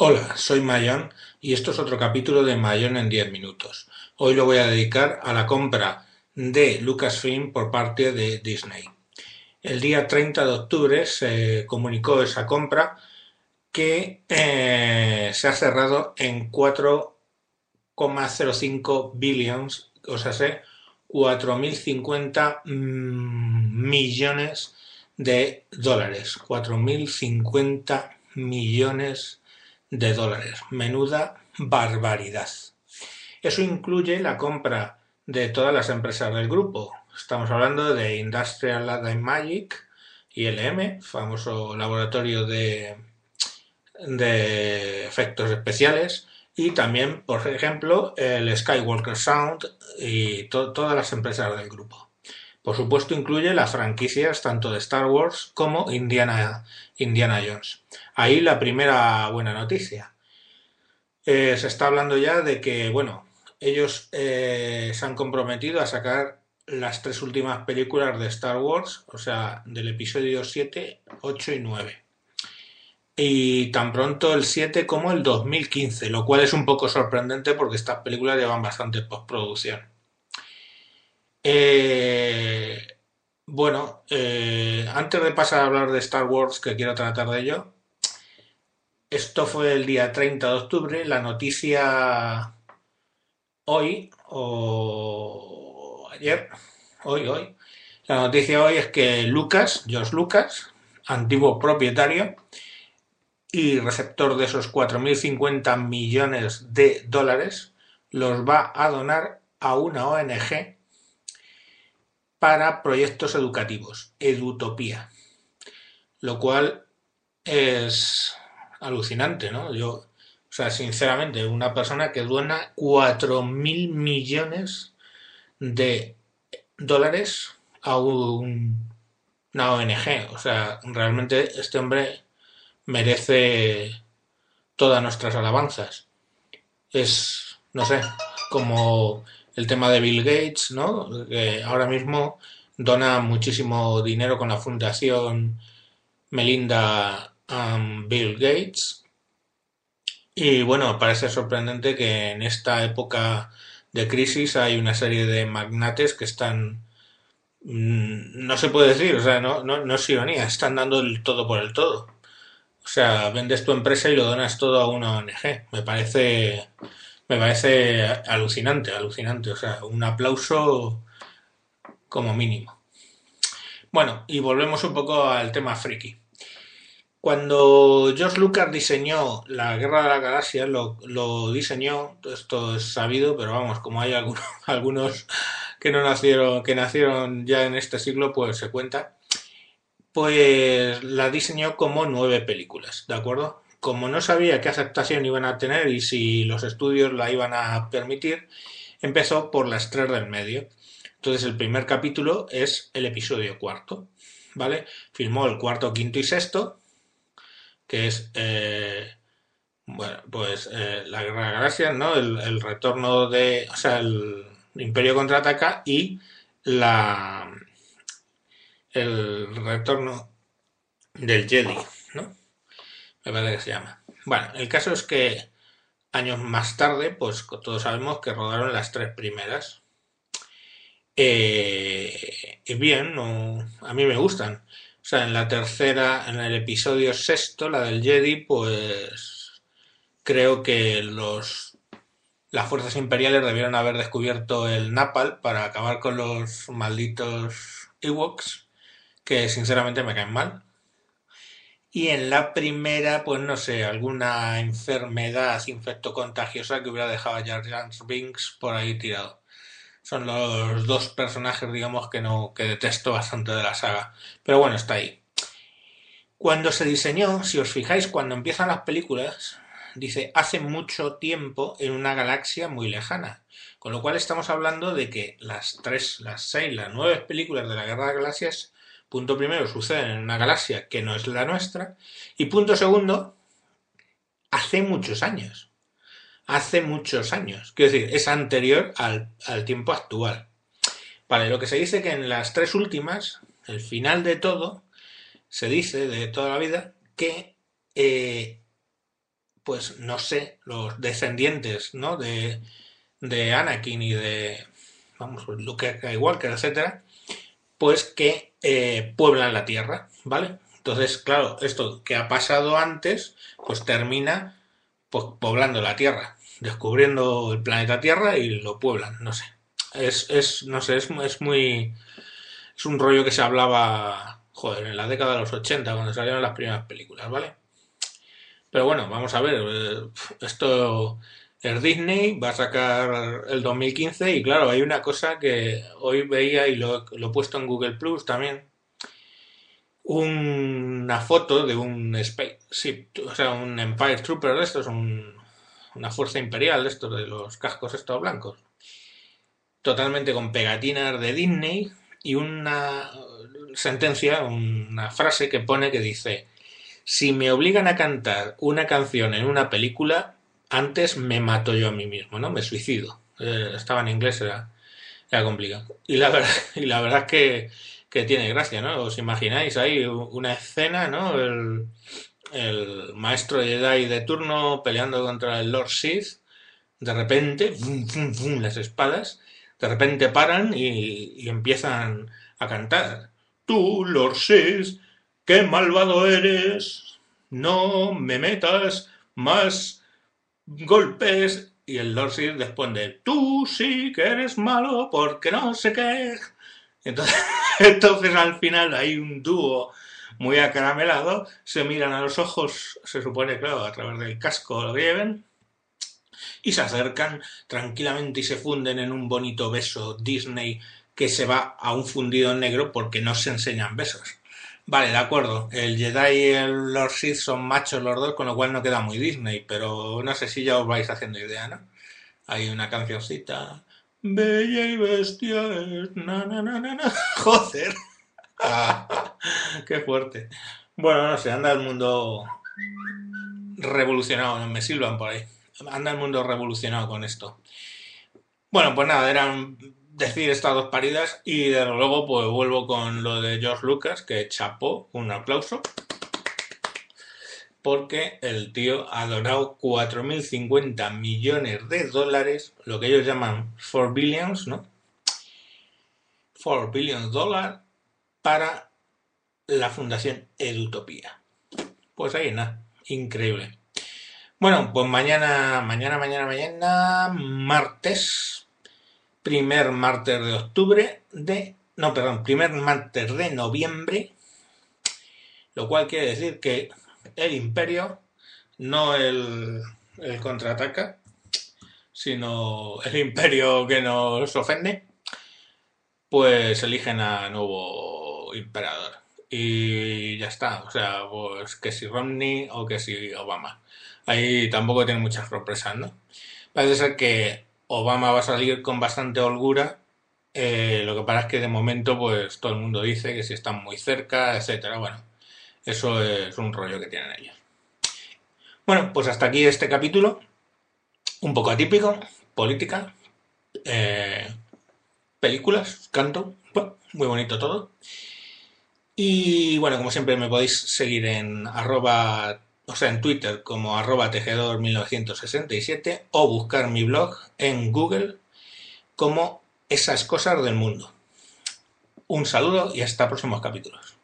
Hola, soy Mayón y esto es otro capítulo de Mayón en 10 minutos. Hoy lo voy a dedicar a la compra de Lucasfilm por parte de Disney. El día 30 de octubre se comunicó esa compra que eh, se ha cerrado en 4,05 billions, o sea, 4.050 mm, millones de dólares. 4.050 millones de dólares. Menuda barbaridad. Eso incluye la compra de todas las empresas del grupo. Estamos hablando de Industrial Light and Magic, ILM, famoso laboratorio de, de efectos especiales, y también, por ejemplo, el Skywalker Sound y todas las empresas del grupo. Por supuesto, incluye las franquicias tanto de Star Wars como Indiana, Indiana Jones. Ahí la primera buena noticia. Eh, se está hablando ya de que, bueno, ellos eh, se han comprometido a sacar las tres últimas películas de Star Wars, o sea, del episodio 7, 8 y 9. Y tan pronto el 7 como el 2015, lo cual es un poco sorprendente porque estas películas llevan bastante postproducción. Eh, bueno, eh, antes de pasar a hablar de Star Wars, que quiero tratar de ello, esto fue el día 30 de octubre, la noticia hoy, o ayer, hoy, hoy, la noticia hoy es que Lucas, George Lucas, antiguo propietario y receptor de esos 4.050 millones de dólares, los va a donar a una ONG para proyectos educativos, Edutopía, lo cual es alucinante, ¿no? Yo, o sea, sinceramente, una persona que dona cuatro mil millones de dólares a un, una ONG, o sea, realmente este hombre merece todas nuestras alabanzas. Es, no sé, como el tema de Bill Gates, ¿no? Que ahora mismo dona muchísimo dinero con la fundación Melinda Bill Gates. Y bueno, parece sorprendente que en esta época de crisis hay una serie de magnates que están mm, no se puede decir, o sea, no, no, no es ironía, están dando el todo por el todo. O sea, vendes tu empresa y lo donas todo a una ONG. Me parece me parece alucinante, alucinante. O sea, un aplauso como mínimo. Bueno, y volvemos un poco al tema friki. Cuando George Lucas diseñó la Guerra de la Galaxia, lo, diseñó, esto es sabido, pero vamos, como hay algunos, algunos que no nacieron, que nacieron ya en este siglo, pues se cuenta. Pues la diseñó como nueve películas, ¿de acuerdo? Como no sabía qué aceptación iban a tener y si los estudios la iban a permitir, empezó por las tres del medio. Entonces el primer capítulo es el episodio cuarto, ¿vale? Filmó el cuarto, quinto y sexto, que es, eh, bueno, pues eh, la Guerra de ¿no? El, retorno de, o sea, el Imperio contraataca y la, el retorno del Jedi, ¿no? Me parece que se llama. Bueno, el caso es que años más tarde, pues todos sabemos que rodaron las tres primeras. Eh, y bien, a mí me gustan. O sea, en la tercera, en el episodio sexto, la del Jedi, pues creo que los las fuerzas imperiales debieron haber descubierto el Napal para acabar con los malditos Ewoks, que sinceramente me caen mal. Y en la primera, pues no sé, alguna enfermedad infectocontagiosa que hubiera dejado a Jar Jar Binks por ahí tirado. Son los dos personajes, digamos, que no, que detesto bastante de la saga. Pero bueno, está ahí. Cuando se diseñó, si os fijáis, cuando empiezan las películas, dice hace mucho tiempo en una galaxia muy lejana. Con lo cual estamos hablando de que las tres, las seis, las nueve películas de la Guerra de Galaxias Punto primero, suceden en una galaxia que no es la nuestra. Y punto segundo, hace muchos años. Hace muchos años. Quiero decir, es anterior al, tiempo actual. Vale, lo que se dice que en las tres últimas, el final de todo, se dice de toda la vida que eh, pues no sé, los descendientes, ¿no? De, de Anakin y de, vamos, Luke Skywalker, etcétera, pues que eh, pueblan la Tierra, ¿vale? Entonces, claro, esto que ha pasado antes, pues termina pues, poblando la Tierra, descubriendo el planeta Tierra y lo pueblan, no sé. Es, es no sé, es, es muy... Es un rollo que se hablaba, joder, en la década de los 80, cuando salieron las primeras películas, ¿vale? Pero bueno, vamos a ver, eh, esto es Disney, va a sacar el 2015 y claro, hay una cosa que hoy veía y lo, he puesto en Google Plus también, una foto de un Space, un Empire Trooper de estos, un, una fuerza imperial de estos, de los cascos estos blancos, totalmente con pegatinas de Disney y una sentencia, una frase que pone que dice, si me obligan a cantar una canción en una película, antes me mato yo a mí mismo, ¿no? Me suicido. Eh, estaba en inglés, era, era complicado. Y la verdad, y la verdad es que que tiene gracia, ¿no? Os imagináis ahí una escena, ¿no? El, el maestro Jedi de turno peleando contra el Lord Sith, de repente, las espadas, de repente paran y, empiezan a cantar. Tú, Lord Sith, qué malvado eres, no me metas más golpes. Y el Sith responde, tú sí que eres malo porque no sé qué. Entonces, entonces al final hay un dúo muy acaramelado, se miran a los ojos, se supone, claro, a través del casco lo lleven, y se acercan tranquilamente y se funden en un bonito beso Disney que se va a un fundido negro porque no se enseñan besos. Vale, de acuerdo. El Jedi y el Lord Sith son machos los dos, con lo cual no queda muy Disney, pero no sé si ya os vais haciendo idea, ¿no? Hay una cancioncita Bella y bestia es. Na, na, na, na. Joder. Qué fuerte. Bueno, no sé, anda el mundo revolucionado, me silban por ahí. Anda el mundo revolucionado con esto. Bueno, pues nada, eran decir estas dos paridas y de luego pues vuelvo con lo de George Lucas, que chapó, un aplauso porque el tío ha donado 4.050 millones de dólares, lo que ellos llaman 4 billions, ¿no? 4 billions dólares para la Fundación Edutopía. Pues ahí nada, increíble. Bueno, pues mañana, mañana, mañana, mañana, martes, primer martes de octubre de, no, perdón, primer martes de noviembre, lo cual quiere decir que el imperio, no el, el contraataca, sino el imperio que nos ofende, pues eligen a nuevo emperador. Y ya está, o sea, pues que si Romney o que si Obama. Ahí tampoco tiene muchas sorpresas, ¿no? Parece ser que Obama va a salir con bastante holgura. Eh, lo que pasa es que de momento, pues todo el mundo dice que si están muy cerca, etcétera. Bueno, eso es un rollo que tienen ellos. Bueno, pues hasta aquí este capítulo. Un poco atípico, política, eh, películas, canto, muy bonito todo. Y bueno, como siempre me podéis seguir en arroba, o sea, en Twitter como arroba tejedor 1967 o buscar mi blog en Google como esas cosas del mundo. Un saludo y hasta próximos capítulos.